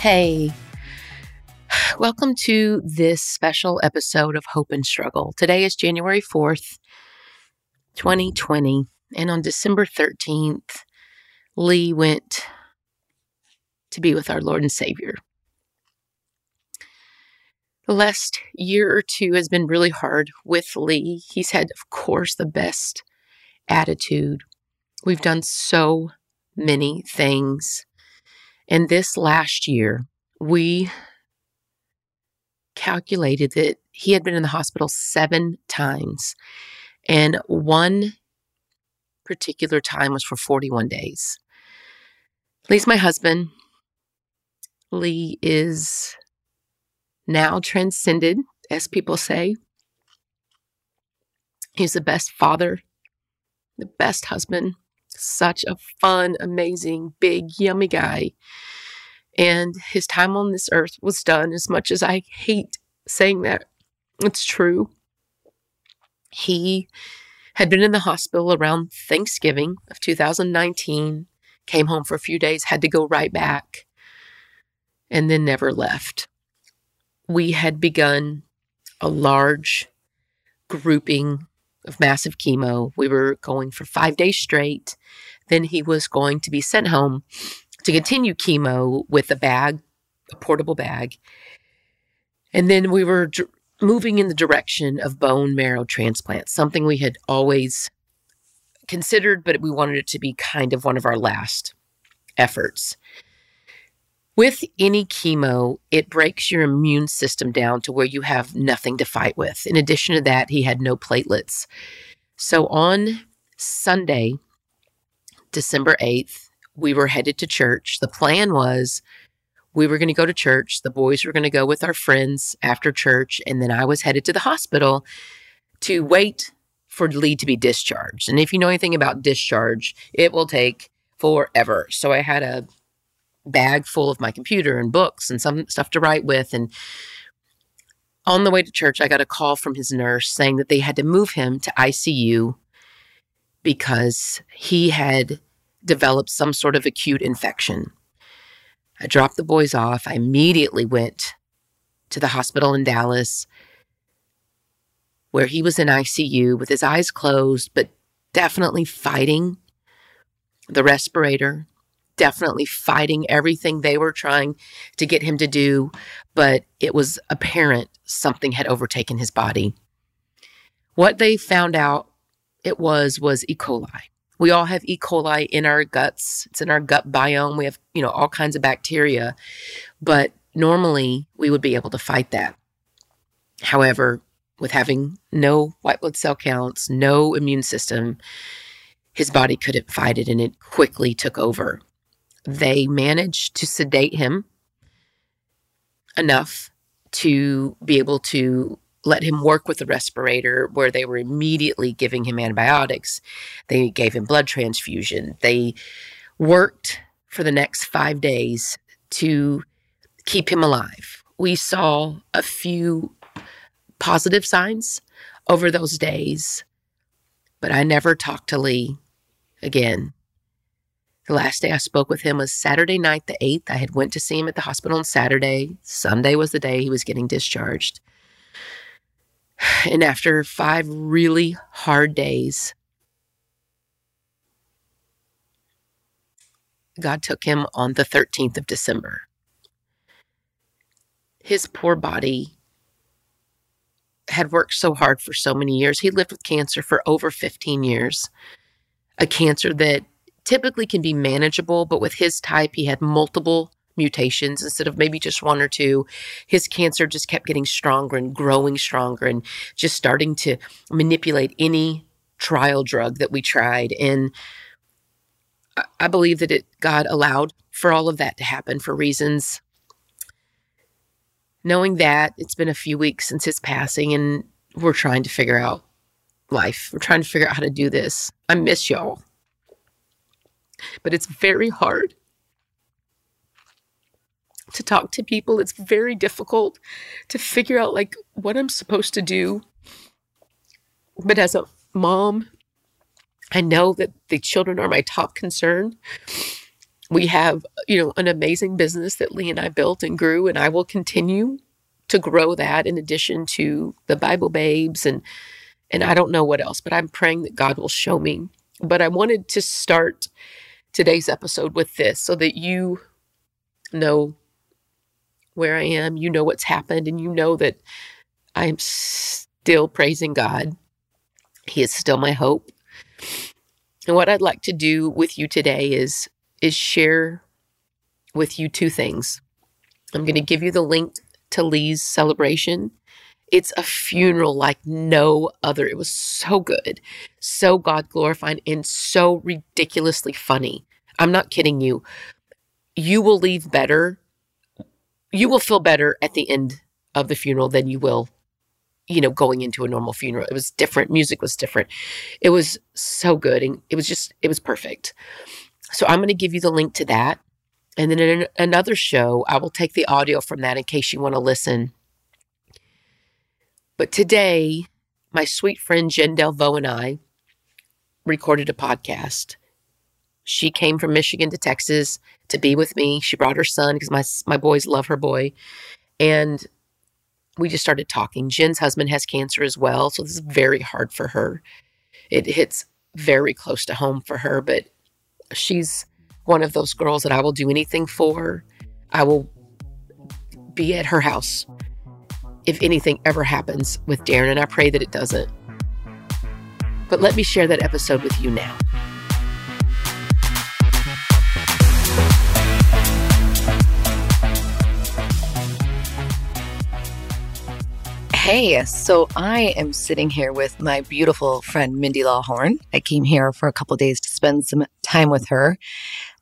Hey, welcome to this special episode of Hope and Struggle. Today is January 4th, 2020, and on December 13th, Lee went to be with our Lord and Savior. The last year or two has been really hard with Lee. He's had, of course, the best attitude. We've done so many things and this last year, we calculated that he had been in the hospital seven times, and one particular time was for 41 days. Lee's my husband. Lee is now transcended, as people say. He's the best father, the best husband, such a fun, amazing, big, yummy guy. And his time on this earth was done, as much as I hate saying that. It's true. He had been in the hospital around Thanksgiving of 2019, came home for a few days, had to go right back, and then never left. We had begun a large grouping of massive chemo. We were going for five days straight. Then he was going to be sent home to continue chemo with a bag, a portable bag. And then we were moving in the direction of bone marrow transplant, something we had always considered, but we wanted it to be kind of one of our last efforts. With any chemo, it breaks your immune system down to where you have nothing to fight with. In addition to that, he had no platelets. So on Sunday, December 8th, we were headed to church. The plan was we were going to go to church. The boys were going to go with our friends after church. And then I was headed to the hospital to wait for Lee to be discharged. And if you know anything about discharge, it will take forever. So I had a bag full of my computer and books and some stuff to write with. And on the way to church, I got a call from his nurse saying that they had to move him to ICU because he had developed some sort of acute infection. I dropped the boys off. I immediately went to the hospital in Dallas where he was in ICU with his eyes closed, but definitely fighting the respirator, definitely fighting everything they were trying to get him to do. But it was apparent something had overtaken his body. What they found out it was was E. coli. We all have E. coli in our guts. It's in our gut biome. We have, you know, all kinds of bacteria, but normally we would be able to fight that. However, with having no white blood cell counts, no immune system, his body couldn't fight it and it quickly took over. They managed to sedate him enough to be able to let him work with the respirator where they were immediately giving him antibiotics. They gave him blood transfusion. They worked for the next five days to keep him alive. We saw a few positive signs over those days, but I never talked to Lee again. The last day I spoke with him was Saturday night, the 8th. I had went to see him at the hospital on Saturday. Sunday was the day he was getting discharged. And after five really hard days, God took him on the 13th of December. His poor body had worked so hard for so many years. He lived with cancer for over 15 years, a cancer that typically can be manageable, but with his type, he had multiple mutations instead of maybe just one or two. His cancer just kept getting stronger and growing stronger and just starting to manipulate any trial drug that we tried. And I believe that it God allowed for all of that to happen for reasons. Knowing that it's been a few weeks since his passing and we're trying to figure out life. We're trying to figure out how to do this. I miss y'all. But it's very hard to talk to people. It's very difficult to figure out like what I'm supposed to do. But as a mom, I know that the children are my top concern. we have, you know, an amazing business that Lee and I built and grew, and I will continue to grow that in addition to the Bible babes and and I don't know what else, but I'm praying that God will show me. But I wanted to start today's episode with this so that you know where I am, you know what's happened, and you know that I am still praising God. He is still my hope. And what I'd like to do with you today is is share with you two things. I'm going to give you the link to Lee's celebration. It's a funeral like no other. It was so good, so God glorifying, and so ridiculously funny. I'm not kidding you. You will leave better. You will feel better at the end of the funeral than you will, you know, going into a normal funeral. It was different. Music was different. It was so good. And it was just, it was perfect. So I'm going to give you the link to that. And then in another show, I will take the audio from that in case you want to listen. But today, my sweet friend Jen Delvaux and I recorded a podcast. She came from Michigan to Texas to be with me. She brought her son because my my boys love her boy, and we just started talking. Jen's husband has cancer as well, so this is very hard for her. It hits very close to home for her, but she's one of those girls that I will do anything for. I will be at her house if anything ever happens with Darren, and I pray that it doesn't. But let me share that episode with you now. Hey, so I am sitting here with my beautiful friend Mindy Lawhorn. I came here for a couple days to spend some time with her.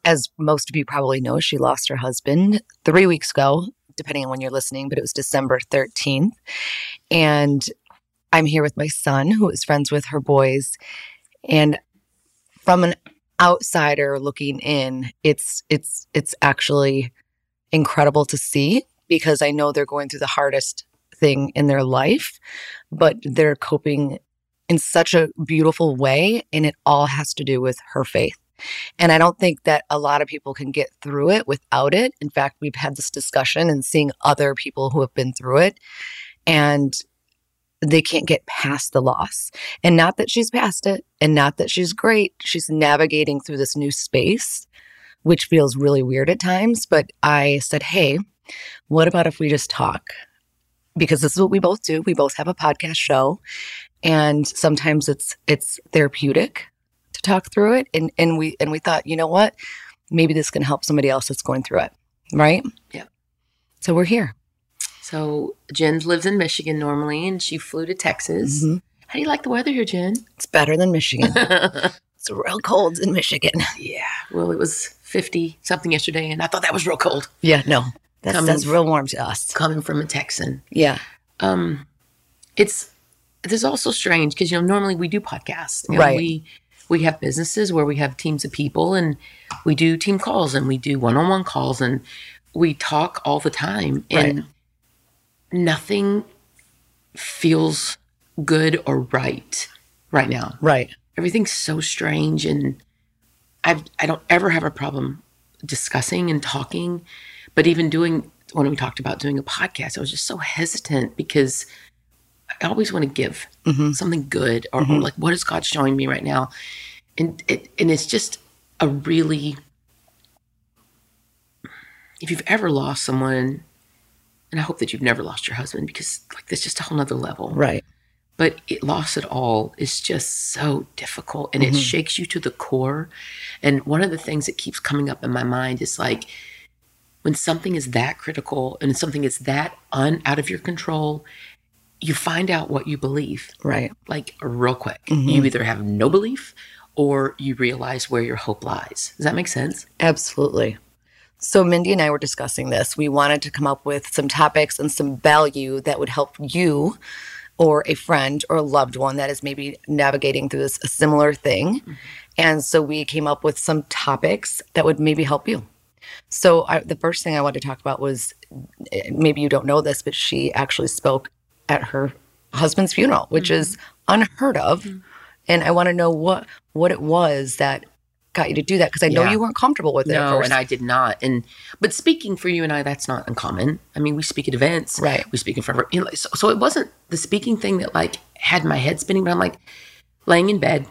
As most of you probably know, she lost her husband three weeks ago, depending on when you're listening, but it was December 13th. And I'm here with my son, who is friends with her boys. And from an outsider looking in, it's it's it's actually incredible to see because I know they're going through the hardest thing in their life, but they're coping in such a beautiful way. And it all has to do with her faith. And I don't think that a lot of people can get through it without it. In fact, we've had this discussion and seeing other people who have been through it and they can't get past the loss. And not that she's past it and not that she's great. She's navigating through this new space, which feels really weird at times. But I said, hey, what about if we just talk? because this is what we both do. We both have a podcast show and sometimes it's it's therapeutic to talk through it and and we and we thought, you know what? Maybe this can help somebody else that's going through it. Right? Yeah. So we're here. So Jen lives in Michigan normally and she flew to Texas. Mm-hmm. How do you like the weather here, Jen? It's better than Michigan. it's real cold in Michigan. Yeah. Well, it was 50 something yesterday and I thought that was real cold. Yeah, no. That's, coming, that's real warm to us. Coming from a Texan. Yeah. Um, it's this is also strange because you know normally we do podcasts. Right. We we have businesses where we have teams of people and we do team calls and we do one-on-one calls and we talk all the time and right. nothing feels good or right right now. Right. Everything's so strange and I I don't ever have a problem discussing and talking but even doing when we talked about doing a podcast, I was just so hesitant because I always want to give mm-hmm. something good or, mm-hmm. or, like what is God showing me right now, and it, and it's just a really if you've ever lost someone, and I hope that you've never lost your husband because like that's just a whole nother level, right? But it loss at all is just so difficult, and mm-hmm. it shakes you to the core. And one of the things that keeps coming up in my mind is like when something is that critical and something is that un out of your control, you find out what you believe. Right. Like real quick. Mm-hmm. You either have no belief or you realize where your hope lies. Does that make sense? Absolutely. So, Mindy and I were discussing this. We wanted to come up with some topics and some value that would help you or a friend or a loved one that is maybe navigating through this a similar thing. Mm-hmm. And so we came up with some topics that would maybe help you. So I, the first thing I wanted to talk about was maybe you don't know this, but she actually spoke at her husband's funeral, which mm-hmm. is unheard of. Mm-hmm. And I want to know what what it was that got you to do that? Because I know Yeah. you weren't comfortable with it. No, and I did not. And but speaking for you and I, that's not uncommon. I mean, we speak at events, Right. We speak in front of, you know, so, so it wasn't the speaking thing that like had my head spinning, but I'm like laying in bed.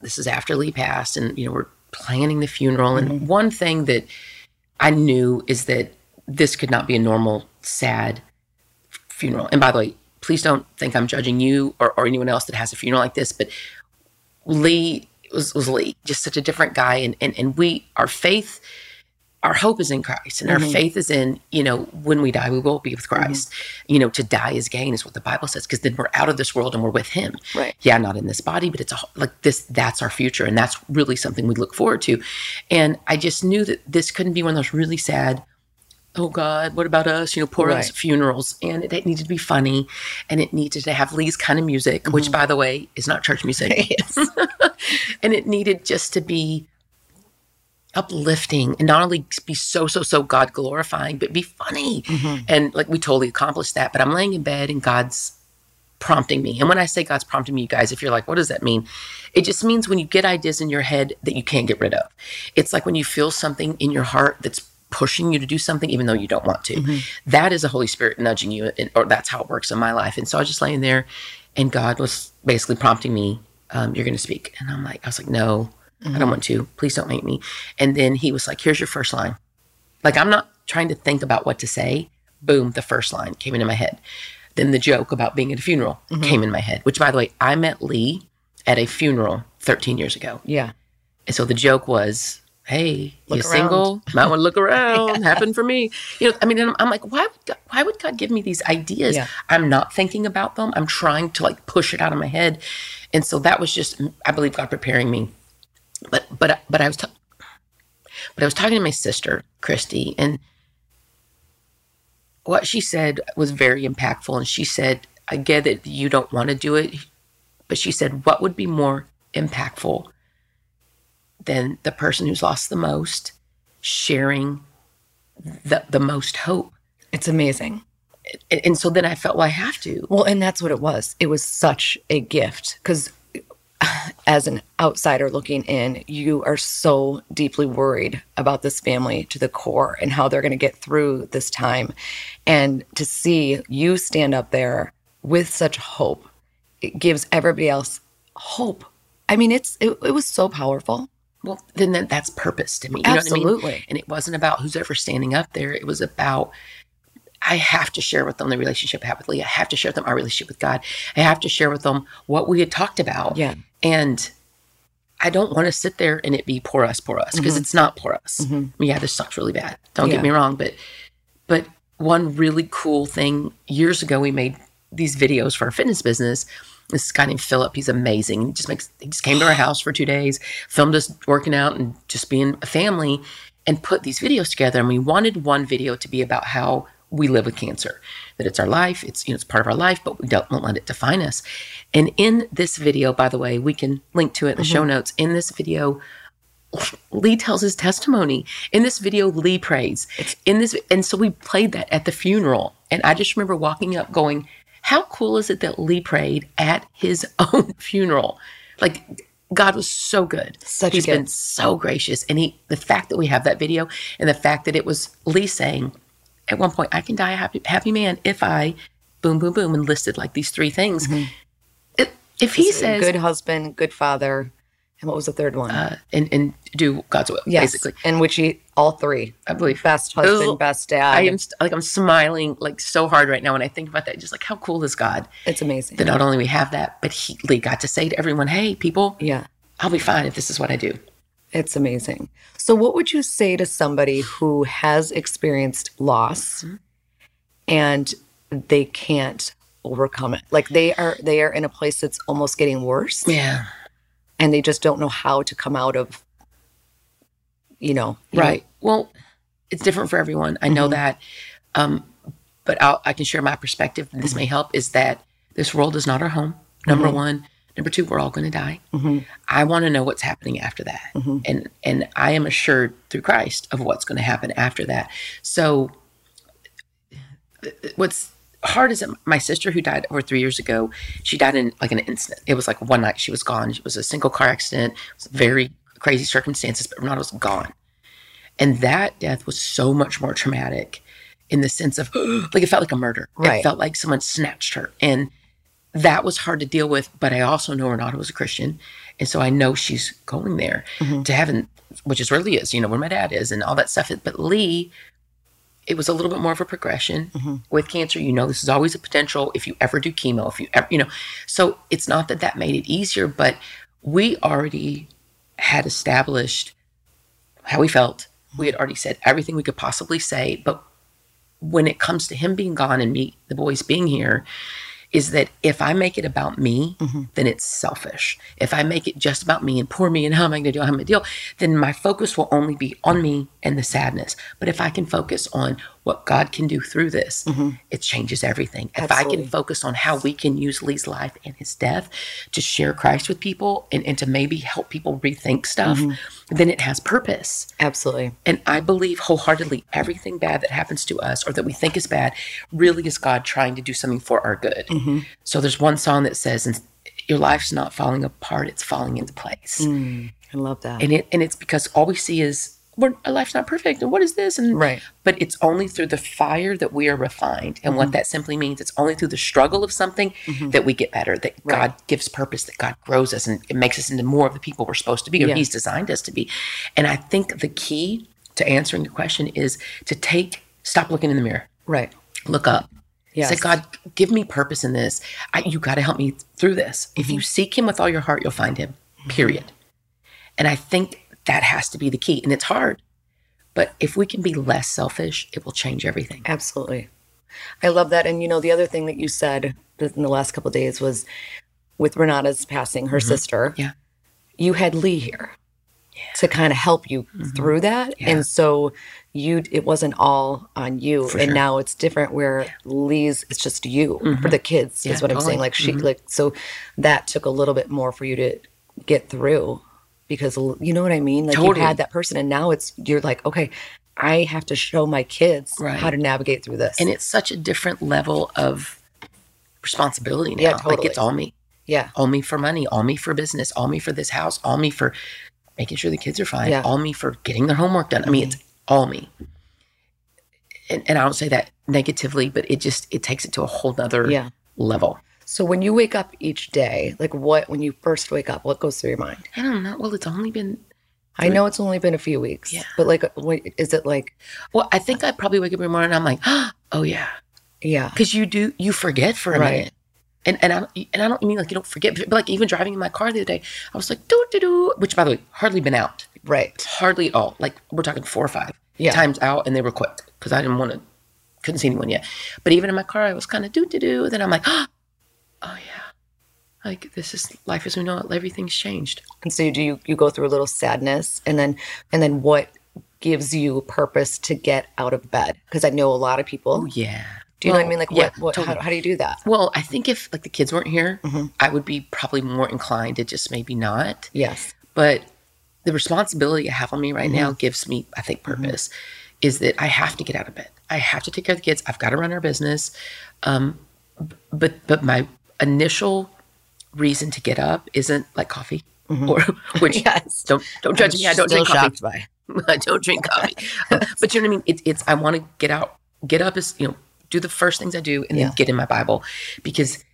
This is after Lee passed, and you know we're planning the funeral. And Mm-hmm. one thing that I knew is that this could not be a normal sad funeral. And by the way, please don't think I'm judging you or, or anyone else that has a funeral like this, but Lee was, was Lee, just such a different guy. And, and, and we, our faith, our hope is in Christ and our mm-hmm. faith is in, you know, when we die, we will be with mm-hmm. Christ. You know, to die is gain is what the Bible says, because then we're out of this world and we're with him. Right. Yeah, not in this body, but it's a, like this, that's our future. And that's really something we look forward to. And I just knew that this couldn't be one of those really sad, oh God, what about us? You know, poor us funerals. And it, it needed to be funny and it needed to have Lee's kind of music, which mm-hmm. by the way is not church music. and it needed just to be uplifting and not only be so so so god glorifying but be funny. Mm-hmm. And like we totally accomplished that but i'm laying in bed and god's prompting me. And when i say god's prompting me you guys if you're like what does that mean? It just means when you get ideas in your head that you can't get rid of. It's like when you feel something in your heart that's pushing you to do something even though you don't want to mm-hmm. That is the holy spirit nudging you and, or that's how it works in my life and so i was just laying there and god was basically prompting me um, you're going to speak and i'm like i was like no I don't mm-hmm. want to. Please don't make me. And then he was like, here's your first line. Like, I'm not trying to think about what to say. Boom, the first line came into my head. Then the joke about being at a funeral mm-hmm. came in my head, which, by the way, I met Lee at a funeral 13 years ago. yeah. And so the joke was, hey, Look you around. single? Might want to look around. Happened for me. You know, I mean, I'm, I'm like, why would, God, why would God give me these ideas? Yeah. I'm not thinking about them. I'm trying to like push it out of my head. And so that was just, I believe God preparing me. But, but, but I was, ta- but I was talking to my sister, Christy, and what she said was very impactful. And she said, I get that you don't want to do it, but she said, what would be more impactful than the person who's lost the most sharing the, the most hope? It's amazing. And, and so then I felt, well, I have to. Well, and that's what it was. It was such a gift because as an outsider looking in, you are so deeply worried about this family to the core and how they're going to get through this time. And to see you stand up there with such hope, it gives everybody else hope. I mean, it's it, it was so powerful. Well, then that, that's purpose to me. You Know what I Absolutely. mean? And it wasn't about who's ever standing up there. It was about I have to share with them the relationship I have with Lee. I have to share with them our relationship with God. I have to share with them what we had talked about. Yeah. And I don't want to sit there and it be poor us, poor us, because mm-hmm. it's not poor us. I mean, yeah, this sucks really bad. Don't Yeah. get me wrong, but but one really cool thing years ago we made these videos for our fitness business. This guy named Philip, he's amazing. He just makes he just came to our house for two days, filmed us working out and just being a family, and put these videos together. And we wanted one video to be about how we live with cancer, that it's our life, it's you know it's part of our life, but we don't, don't let it define us. And in this video, by the way, we can link to it in the show mm-hmm. notes. In this video, Lee tells his testimony. In this video, Lee prays. In this, and so we played that at the funeral. And I just remember walking up, going, "How cool is it that Lee prayed at his own funeral? Like God was so good. Such He's been so gracious, and he, the fact that we have that video, and the fact that it was Lee saying, at one point, I can die a happy, happy man if I, boom, boom, boom, and listed like these three things. Mm-hmm. It, if he says, good husband, good father, and what was the third one? uh, and and do God's will, yes, basically. and which he all three I believe best husband, best dad. I am st- like I'm smiling like so hard right now when I think about that. Just like how cool is God It's amazing. that not only we have that, but He got to say to everyone, "Hey, people, yeah, I'll be fine if this is what I do." it's amazing. So, what would you say to somebody who has experienced loss and they can't overcome it? Like they are they are in a place that's almost getting worse, Yeah, and they just don't know how to come out of. You know, you know, right. Well, it's different for everyone. I know mm-hmm. that, um, but I'll, I can share my perspective. and This may mm-hmm. help. Is that this world is not our home. Number mm-hmm. one. Number two, we're all going to die. I want to know what's happening after that, and and I am assured through Christ of what's going to happen after that. So, uh, what's hard is it, my sister who died over three years ago, she died in like an instant. It was like one night she was gone. It was a single car accident. It was very crazy circumstances, but Renata was gone. And that death was so much more traumatic in the sense of like it felt like a murder. Right. It felt like someone snatched her. And that was hard to deal with. But I also know Renata was a Christian. And so I know she's going there mm-hmm. to heaven, which is where Lee is, you know, where my dad is and all that stuff. But Lee, it was a little bit more of a progression mm-hmm. with cancer. You know, this is always a potential if you ever do chemo, if you ever, you know. So it's not that that made it easier, but we already had established how we felt. We had already said everything we could possibly say. But when it comes to him being gone and me, the boys being here, is that if I make it about me, mm-hmm. then it's selfish. If I make it just about me and poor me and how am I going to do, how am I going to deal, then my focus will only be on me and the sadness. But if I can focus on what God can do through this, mm-hmm. it changes everything. If I can focus on how we can use Lee's life and his death to share Christ with people and, and to maybe help people rethink stuff, mm-hmm. then it has purpose. Absolutely. And I believe wholeheartedly everything bad that happens to us or that we think is bad really is God trying to do something for our good. Mm-hmm. So there's one song that says, "And "Your life's not falling apart; it's falling into place." Mm, I love that. And it and it's because all we see is we're, our life's not perfect, and what is this? And Right. but it's only through the fire that we are refined, and Mm-hmm. what that simply means, it's only through the struggle of something that we get better. That God gives purpose, that God grows us, and it makes us into more of the people we're supposed to be, or Yeah. He's designed us to be. And I think the key to answering the question is to take stop looking in the mirror, right. look up. Yes. Say, God, give me purpose in this. I, you got to help me through this. If Mm-hmm. you seek Him with all your heart, you'll find Him, period. And I think that has to be the key. And it's hard. But if we can be less selfish, it will change everything. Absolutely. I love that. And you know, the other thing that you said in the last couple of days was with Renata's passing, her sister, Mm-hmm. Yeah. you had Lee here to kind of help you through that. Mm-hmm. Yeah. And so you it wasn't all on you. and sure. now it's different where Lee's it's just you for the kids Mm-hmm. Yeah, is what I'm totally. saying. Like she like so that took a little bit more for you to get through because you know what I mean? Like you had that person and now it's you're like, okay, I have to show my kids Right. how to navigate through this. And it's such a different level of responsibility now. Yeah, Like totally. it's all me. yeah. All me for money, all me for business, all me for this house, all me for making sure the kids are fine, Yeah. all me for getting their homework done. I mean, it's all me. And, and I don't say that negatively, but it just it takes it to a whole nother Yeah. level. So when you wake up each day, like what when you first wake up, what goes through your mind? I don't know. Well, it's only been I know it's only been a few weeks, Yeah. but like, what, is it like? well, I think I probably wake up every morning and I'm like, oh yeah. Yeah, Because you do you forget for a Right. minute. And and I and I don't mean like you don't forget, but like even driving in my car the other day, I was like doo doo doo, which by the way, hardly been out. right. hardly at all. Like we're talking four or five Yeah. times out, and they were quick because I didn't want to, couldn't see anyone yet. But even in my car, I was kind of do do do. Then I'm like, oh yeah, like this is life as we know it. Everything's changed. And so you do you, you go through a little sadness, and then and then what gives you purpose to get out of bed? Because I know a lot of people. Oh, yeah. do you know what I mean? Like, yeah, what, what totally. how, how do you do that? Well, I think if like the kids weren't here, Mm-hmm. I would be probably more inclined to just maybe not. Yes. But the responsibility I have on me right Mm-hmm. now gives me, I think, purpose. Is that I have to get out of bed. I have to take care of the kids. I've got to run our business. Um, but but my initial reason to get up isn't like coffee, or which Mm-hmm. Yes. don't don't judge me. I don't drink coffee. by. I don't drink coffee. But you know what I mean? It, it's I want to get out, get up is you know, do the first things I do, and then get in my Bible because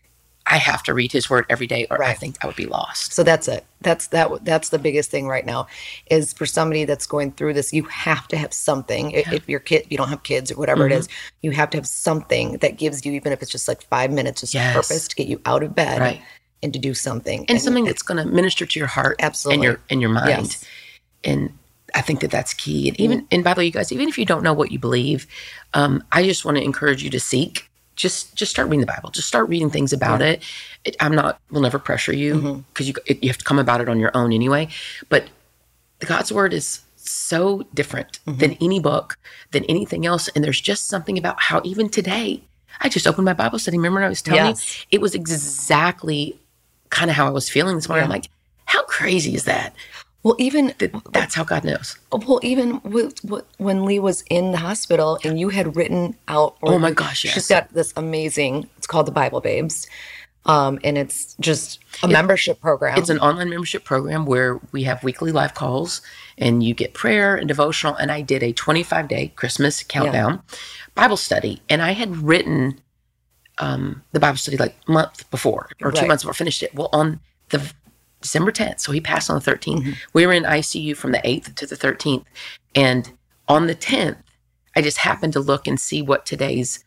I have to read His Word every day, or I think I would be lost. So that's it. That's that. That's the biggest thing right now, is for somebody that's going through this, you have to have something. I- If your kid, you don't have kids or whatever it is, you have to have something that gives you, even if it's just like five minutes, just Yes. purpose to get you out of bed Right. and to do something. and something that's going to minister to your heart Absolutely. and your and your mind Yes. and i think that that's key and even and by the way you guys even if you don't know what you believe um, i just want to encourage you to seek just just start reading the bible. Just start reading things about it. it i'm not We'll never pressure you mm-hmm. because you it, you have to come about it on your own anyway. But the god's word is so different mm-hmm. than any book than anything else. And there's just something about how even today i just opened my bible study. Remember i was telling Yes. you it was exactly kind of how I was feeling this morning. I'm like, how crazy is that? Well, even That that's how God knows. well, even when Lee was in the hospital and you had written out. Or Oh my gosh, She's yes. got this amazing. It's called the Bible Babes. Um, and it's just a membership program. It's an online membership program where we have weekly live calls and you get prayer and devotional. And I did a 25 day Christmas countdown Bible study. And I had written um, the Bible study like month before or two months before I finished it. Well, on the December 10th, so he passed on the 13th. Mm-hmm. We were in ICU from the 8th to the 13th. And on the 10th, I just happened to look and see what today's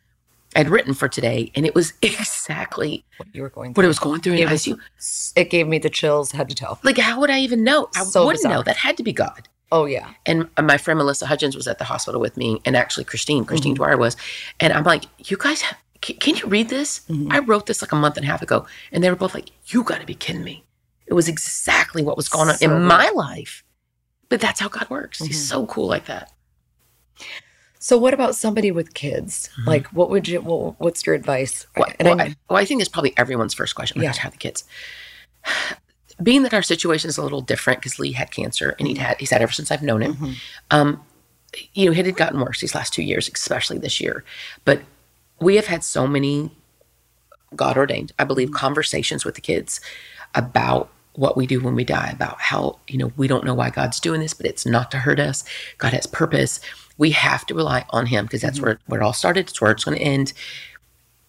I'd written for today. And it was exactly what you were going what through. I was going through in It was- ICU. It gave me the chills head to toe. Like, how would I even know? I So wouldn't bizarre. know. That had to be God. Oh yeah. And my friend Melissa Hudgens was at the hospital with me, and actually Christine, Christine Mm-hmm. Dwyer was. And I'm like, you guys, have, can, can you read this? Mm-hmm. I wrote this like a month and a half ago, and they were both like, you got to be kidding me. It was exactly what was going on So in my life. But that's how God works. Mm-hmm. He's so cool like that. So what about somebody with kids? Like, what would you? What, what's your advice? Mm-hmm. Well, And well, I- well, I think it's probably everyone's first question. Yeah. Yeah. Have the kids. Being that our situation is a little different because Lee had cancer and he'd had he's had ever since I've known him. Um, you know, it had gotten worse these last two years, especially this year. But we have had so many God ordained, I believe, conversations with the kids about what we do when we die, about how, you know, we don't know why God's doing this, but it's not to hurt us. God has purpose. We have to rely on Him because that's mm-hmm. where, where it all started. It's where it's going to end.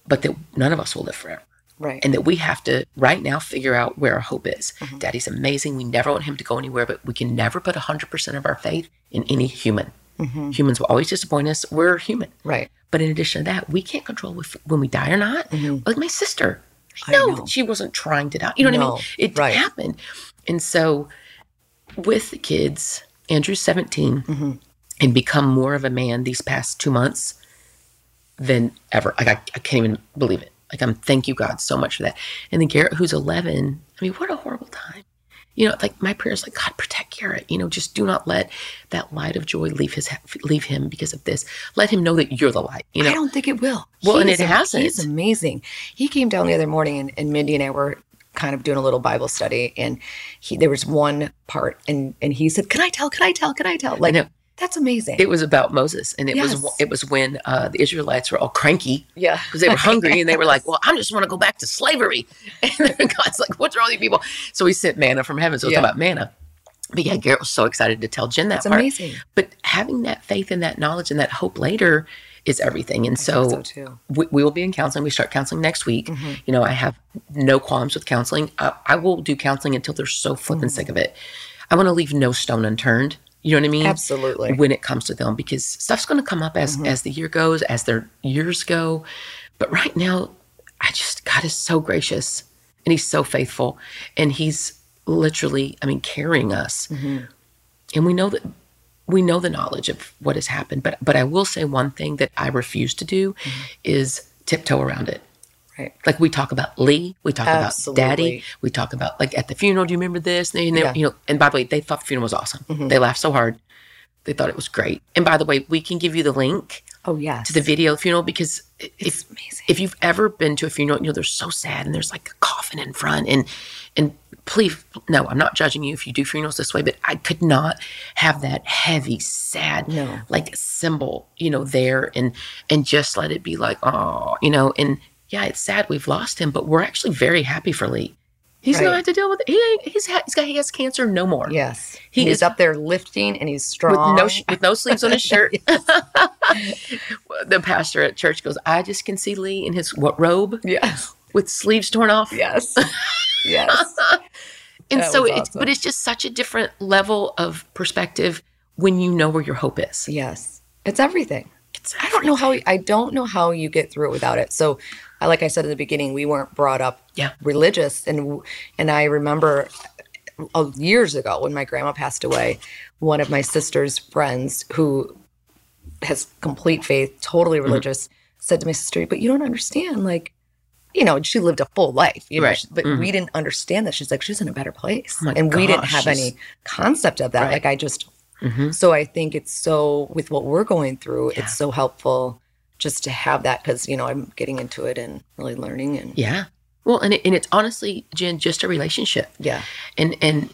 But that none of us will live forever. right. And that we have to right now figure out where our hope is. Mm-hmm. Daddy's amazing. We never want him to go anywhere, but we can never put 100% of our faith in any human. Mm-hmm. Humans will always disappoint us. We're human. right. But in addition to that, we can't control if, when we die or not. Like my sister, I no, know. she wasn't trying to die. You know what I mean? It right. happened. And so with the kids, Andrew's 17 Mm-hmm. and become more of a man these past two months than ever. Like I, I can't even believe it. Like I'm thank you God so much for that. And then Garrett, who's 11, I mean, what a horrible time. You know, like my prayers, like God protect Garrett. You know, just do not let that light of joy leave his leave him because of this. Let him know that you're the light. You know I don't think it will. Well, and it a- hasn't. He's amazing. He came down the other morning, and, and Mindy and I were kind of doing a little Bible study, and he there was one part, and and he said, "Can I tell? Can I tell? Can I tell?" Like know. That's amazing. it was about Moses, and it Yes. was it was when uh, the Israelites were all cranky yeah, because they were hungry and they were like, "Well, I just want to go back to slavery." And God's like, "What's wrong with you people?" So He sent manna from heaven. So it's Yeah. about manna. But yeah, Garrett was so excited to tell Jen that It's part. amazing. But having that faith and that knowledge and that hope later is everything. And so so, too. Mm-hmm. we, we will be in counseling. We start counseling next week. You know, I have no qualms with counseling. Uh, I will do counseling until they're so flipping Mm-hmm. sick of it. I want to leave no stone unturned. You know what I mean? Absolutely. When it comes to them, because stuff's going to come up as mm-hmm. as the year goes, as their years go. But right now, I just God is so gracious and He's so faithful, and He's literally, I mean, carrying us. Mm-hmm. And we know that we know the knowledge of what has happened. But but I will say one thing that I refuse to do mm-hmm. is tiptoe around it. Right. Like we talk about Lee, we talk about Daddy, we talk about like at the funeral. Do you remember this? And they, Yeah. you know, and by the way, they thought the funeral was awesome. Mm-hmm. They laughed so hard. They thought it was great. And by the way, we can give you the link Oh yes. to the video funeral because if It's amazing. if you've ever been to a funeral, you know they're so sad and there's like a coffin in front and and please no, I'm not judging you if you do funerals this way, but I could not have that heavy, sad, No. like symbol, you know, there and and just let it be like, oh, you know, and yeah, it's sad we've lost him, but we're actually very happy for Lee. He's Right. not have to deal with it. He ain't, he's ha- he's got he has cancer no more. Yes. He He's is- up there lifting, and he's With strong. no sh- with no sleeves on his shirt. the pastor at church goes, I just can see Lee in his what robe yes. with sleeves torn off. Yes. yes. and that so it's awesome. but it's just such a different level of perspective when you know where your hope is. Yes. It's everything. It's, I don't know how I don't know how you get through it without it. So, like I said in the beginning, we weren't brought up Yeah. religious, and and I remember uh, years ago when my grandma passed away, one of my sister's friends who has complete faith, totally Mm-hmm. religious, said to my sister, "But you don't understand, like." You know, she lived a full life, you know, Right. but we didn't understand that. She's like, she's in a better place. Oh and we didn't have any concept of that. Right. Like, I just, Mhm. so I think it's so with what we're going through, Yeah. it's so helpful just to have that because you know I'm getting into it and really learning and Yeah. Well, and it, and it's honestly, Jen, just a relationship. yeah, And and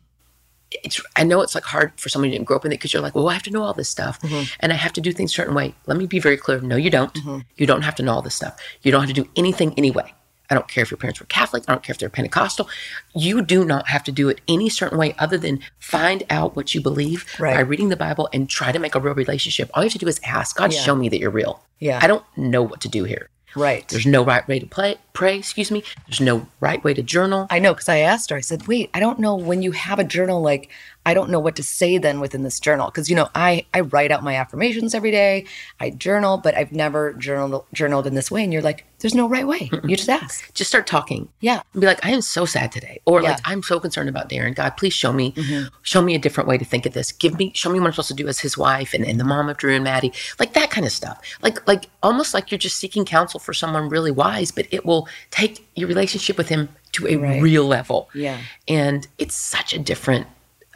it's I know it's like hard for somebody who didn't grow up in it because you're like, well, I have to know all this stuff, Mm-hmm. and I have to do things a certain way. Let me be very clear. No, you don't. You don't have to know all this stuff. You don't have to do anything anyway. I don't care if your parents were Catholic. I don't care if they're Pentecostal. You do not have to do it any certain way other than find out what you believe Right. by reading the Bible and try to make a real relationship. All you have to do is ask God, Yeah. show me that you're real. Yeah. I don't know what to do here. right. There's no right way to play, pray, excuse me. There's no right way to journal. I know because I asked her. I said, "Wait, I don't know when you have a journal. Like, I don't know what to say then within this journal because you know I I write out my affirmations every day. I journal, but I've never journaled journaled in this way. And you're like, there's no right way. You just ask. Just start talking. Yeah. and be like, I am so sad today. Or like, Yeah. Mm-hmm. I'm so concerned about Darren. God, please show me, show me a different way to think of this. Give me, show me what I'm supposed to do as his wife and, and the mom of Drew and Maddie. Like that kind of stuff. Like, like almost like you're just seeking counsel for someone really wise, but it will take your relationship with him to a Right. real level. Yeah. And it's such a different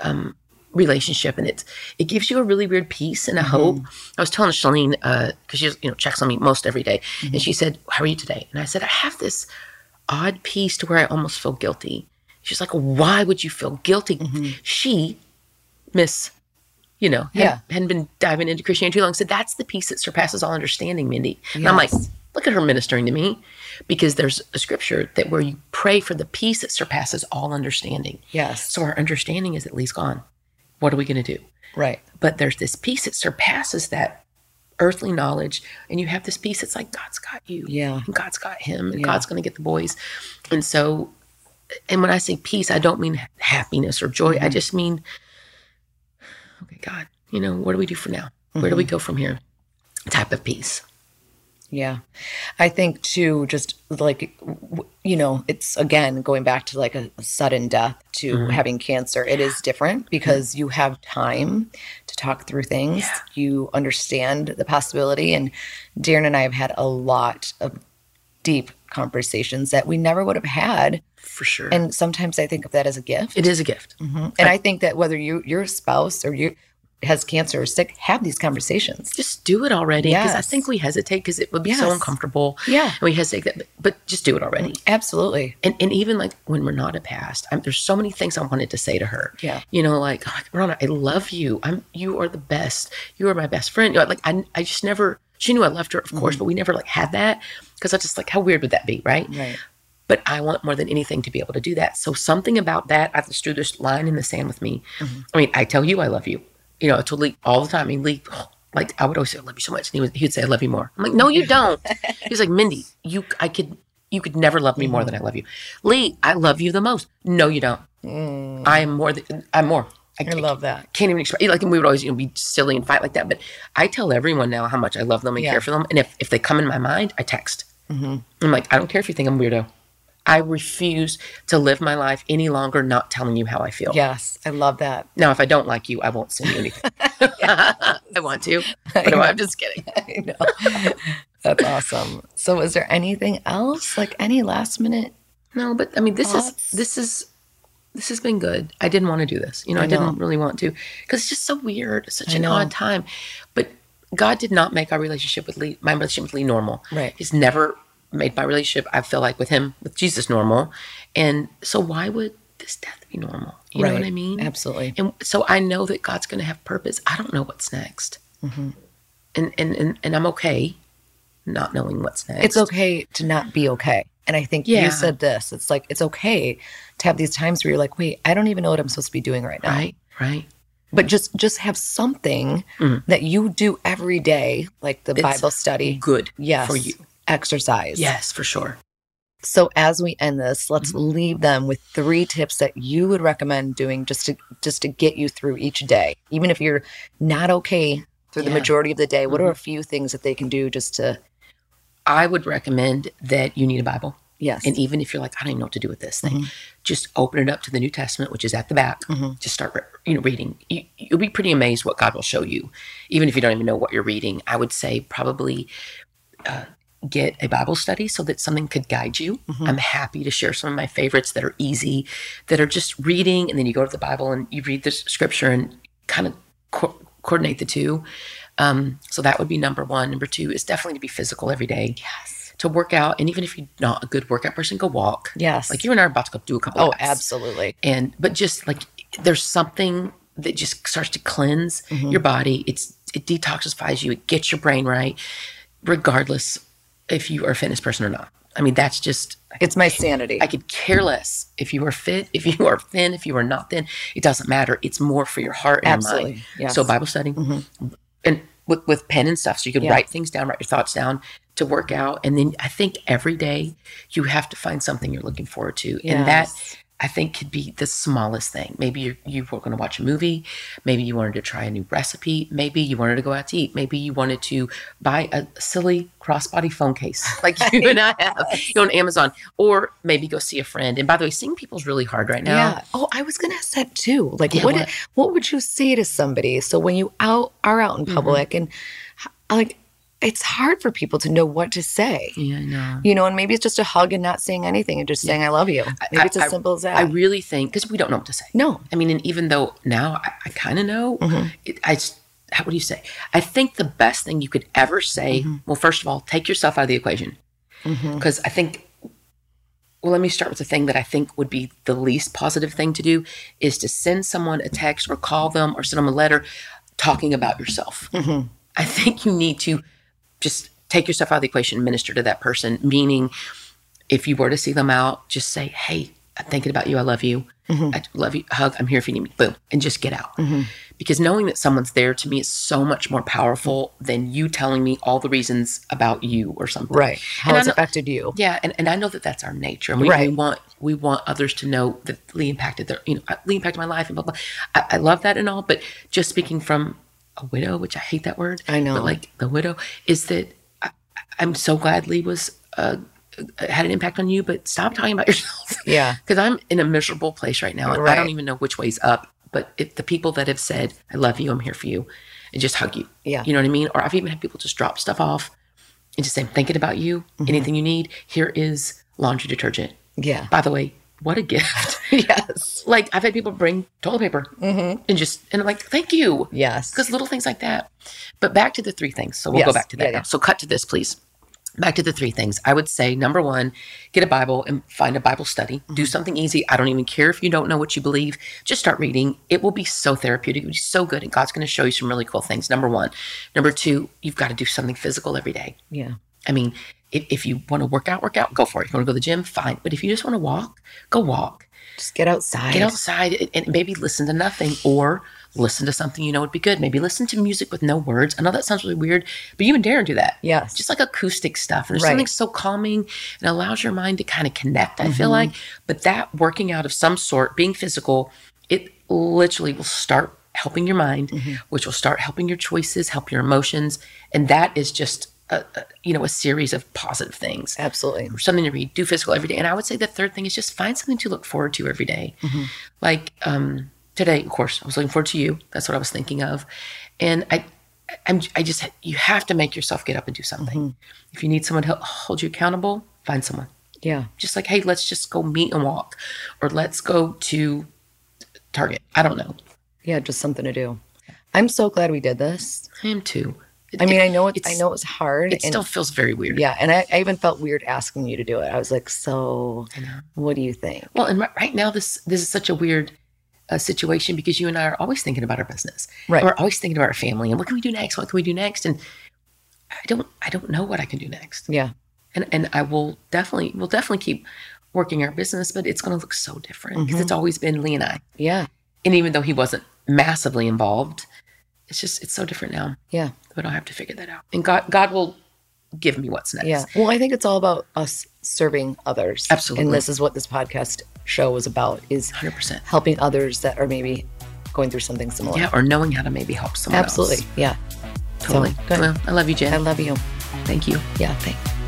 um, relationship and it's it gives you a really weird peace and a mm-hmm. hope. I was telling Shalene, uh, because she you know checks on me most every day, and mm-hmm. she said, How are you today? And I said, I have this odd peace to where I almost feel guilty. She's like, Why would you feel guilty? Mm-hmm. She, Miss, you know, had, Yeah. hadn't been diving into Christianity too long, said, That's the peace that surpasses all understanding, Mindy. And I'm like, Yes. Look at her ministering to me because there's a scripture that where you pray for the peace that surpasses all understanding. Yes. So our understanding is at least gone. What are we going to do? Right. But there's this peace that surpasses that earthly knowledge. And you have this peace that's like, God's got you. Yeah. And God's got him. And Yeah. God's going to get the boys. And so, and when I say peace, I don't mean happiness or joy. Mm-hmm. I just mean, okay, God, you know, what do we do for now? Where do Mm-hmm. we go from here? Type of peace. Yeah. I think too, just like, you know, it's again going back to like a, sudden death to mm-hmm. having cancer. It is different mm-hmm. because you have time to talk through things. You understand the possibility. And Darren and I have had a lot of deep conversations that we never would have had. For sure. And sometimes I think of that as a gift. it is a gift. Mm-hmm. And I think that whether you're your spouse or you has cancer or sick, have these conversations. just do it already because I think we hesitate because it would be so uncomfortable. Yeah. And we hesitate that, but just do it already. Absolutely. And, and even like when we're not a past, I'm, there's so many things I wanted to say to her. Yeah. You know, like, oh, Rona, I love you. I'm, you are the best. You are my best friend. You know, like, I, I just never, she knew I loved her, of course, mm-hmm. but we never like had that because I just like, how weird would that be? Right. Right. But I want more than anything to be able to do that. So something about that, I just drew this line in the sand with me. Mm-hmm. I mean, I tell you I love you. You know, I told Lee all the time. I mean, Lee, like I would always say, I love you so much. And he would he would say, I love you more. I'm like, no, you don't. He's like, Mindy, you I could you could never love me more than I love you. Lee, I love you the most. No, you don't. Mm. I am more than I'm more. I, I love that. can't even express like and we would always you know be silly and fight like that. But I tell everyone now how much I love them and Yeah. care for them. And if, if they come in my mind, I text. Mm-hmm. I'm like, I don't care if you think I'm weirdo. I refuse to live my life any longer not telling you how I feel. Yes, I love that. Now, if I don't like you, I won't send you anything. I want to, but I'm just kidding. I know. That's awesome. So, is there anything else? Like any last minute? No, but I mean, this Thoughts? is this is this has been good. I didn't want to do this. You know, I, I know. didn't really want to because it's just so weird. Such I an know. odd time. But God did not make our relationship with Lee, my relationship with Lee, normal. Right. He's never made my relationship. I feel like with him, with Jesus, normal. And so, why would this death be normal? You know what I mean? Absolutely. And so I know that God's going to have purpose. I don't know what's next. Mm-hmm. And, and, and, and I'm okay not knowing what's next. It's okay to not be okay. And I think Yeah. you said this. It's like it's okay to have these times where you're like, wait, I don't even know what I'm supposed to be doing right now. Right, right. But just just have something that you do every day, like the It's Bible study. Good Yes. for you. Exercise. Yes, for sure. So as we end this, let's Mm-hmm. leave them with three tips that you would recommend doing just to just to get you through each day. Even if you're not okay through the Yeah. Mm-hmm. majority of the day, what are a few things that they can do just to I would recommend that you need a Bible. yes. And even if you're like, I don't even know what to do with this thing, just open it up to the New Testament, which is at the back. Just start, re- you know, reading. You, you'll be pretty amazed what God will show you, even if you don't even know what you're reading. I would say probably uh, get a Bible study so that something could guide you. I'm happy to share some of my favorites that are easy, that are just reading, and then you go to the Bible and you read the scripture and kind of co- coordinate the two. Um, so that would be number one. Number two is definitely to be physical every day yes. to work out. And even if you're not a good workout person, go walk. Yes. Like you and I are about to go do a couple oh, absolutely. And but just like there's something that just starts to cleanse Mm-hmm. your body. It's it detoxifies you. It gets your brain right, regardless if you are a fitness person or not. I mean, that's just It's my sanity. I could care less if you are fit, if you are thin, if you are not thin. It doesn't matter. It's more for your heart and your Absolutely. mind. Yes. So Bible study mm-hmm. and with, with pen and stuff, so you can Yeah. write things down, write your thoughts down to work out. And then I think every day you have to find something you're looking forward to, and that Yes. I think could be the smallest thing. Maybe you you were going to watch a movie. Maybe you wanted to try a new recipe. Maybe you wanted to go out to eat. Maybe you wanted to buy a silly crossbody phone case like you and I have you know, on Amazon, or maybe go see a friend. And by the way, seeing people is really hard right now. Yeah. Oh, I was gonna ask that too. Like, Yeah, what, what? what would you say to somebody? So when you out are out in Mm-hmm. public and like, it's hard for people to know what to say. Yeah, I know. You know, and maybe it's just a hug and not saying anything and just saying I love you. Maybe I- it's as I- simple as that. I really think because we don't know what to say. no. I mean, and even though now I, I kind of know, Mm-hmm. it, I how what do you say? I think the best thing you could ever say. Mm-hmm. Well, first of all, take yourself out of the equation because I think. Well, let me start with the thing that I think would be the least positive thing to do is to send someone a text or call them or send them a letter talking about yourself. Mm-hmm. I think you need to just take yourself out of the equation, minister to that person, meaning if you were to see them out, just say, Hey, I'm thinking about you. I love you. Mm-hmm. I love you. Hug. I'm here if you need me. Boom. And just get out. Mm-hmm. Because knowing that someone's there to me is so much more powerful than you telling me all the reasons about you or something. Right. How And it's know- affected you. Yeah, and, and I know that that's our nature, and we, we want we want others to know that Lee impacted their you know uh, Lee impacted my life and blah blah. I, I love that and all, but just speaking from a widow, which I hate that word. I know. but like the widow is that I, I'm so glad Lee was uh, had an impact on you, but stop talking about yourself. Yeah. because I'm in a miserable place right now, and I don't even know which way's up. But if the people that have said I love you, I'm here for you, and just hug you. Yeah. you know what I mean. Or I've even had people just drop stuff off and just say, I'm thinking about you. Mm-hmm. Anything you need, here is laundry detergent. Yeah. By the way, what a gift. yes. like I've had people bring toilet paper Mm-hmm. and just, and I'm like, thank you. Yes. Because little things like that. But back to the three things. So we'll go back to that Yeah, now. yeah. So cut to this, please. Back to the three things. I would say number one, get a Bible and find a Bible study. Mm-hmm. Do something easy. I don't even care if you don't know what you believe. Just start reading. It will be so therapeutic. It will be so good. And God's going to show you some really cool things. Number one. Number two, you've got to do something physical every day. Yeah. I mean, if, if you want to work out, work out, go for it. If you want to go to the gym, fine. But if you just want to walk, go walk. Just get outside. Get outside and- maybe listen to nothing or listen to something you know would be good. Maybe listen to music with no words. I know that sounds really weird, but you and Darren do that. Yes. Just like acoustic stuff. And there's Right. something so calming and allows your mind to kind of connect, I Mm-hmm. feel like. But that working out of some sort, being physical, it literally will start helping your mind, Mm-hmm. which will start helping your choices, help your emotions. And that is just a, a, you know, a series of positive things Absolutely. something to read, do physical every day. And I would say the third thing is just find something to look forward to every day. Like um, today, of course, I was looking forward to you. That's what I was thinking of. And I, I'm, I just, you have to make yourself get up and do something. If you need someone to help hold you accountable, find someone. Yeah. Just like, hey, let's just go meet and walk, or let's go to Target. I don't know. Yeah. Just something to do. I'm so glad we did this. I am too. I mean, I know it, I It's- know it was hard. It and- still feels very weird. yeah, and I, I even felt weird asking you to do it. I was like, "So, what do you think?" Well, and right, now, this this is such a weird uh, situation because you and I are always thinking about our business. Right. We're always thinking about our family and what can we do next? What can we do next? And I don't I don't know what I can do next. Yeah, And and I will definitely we'll definitely keep working our business, but it's going to look so different because it's always been Lee and I. yeah, And even though he wasn't massively involved, it's just it's so different now. yeah, We don't have to figure that out. And God God will give me what's next. yeah. Well, I think it's all about us serving others. Absolutely. and this is what this podcast show is about: is Hundred percent. helping others that are maybe going through something similar. Yeah, or knowing how to maybe help someone absolutely. else. Yeah, Totally. good. Well, I love you, Jen. I love you. Thank you. Yeah, thanks.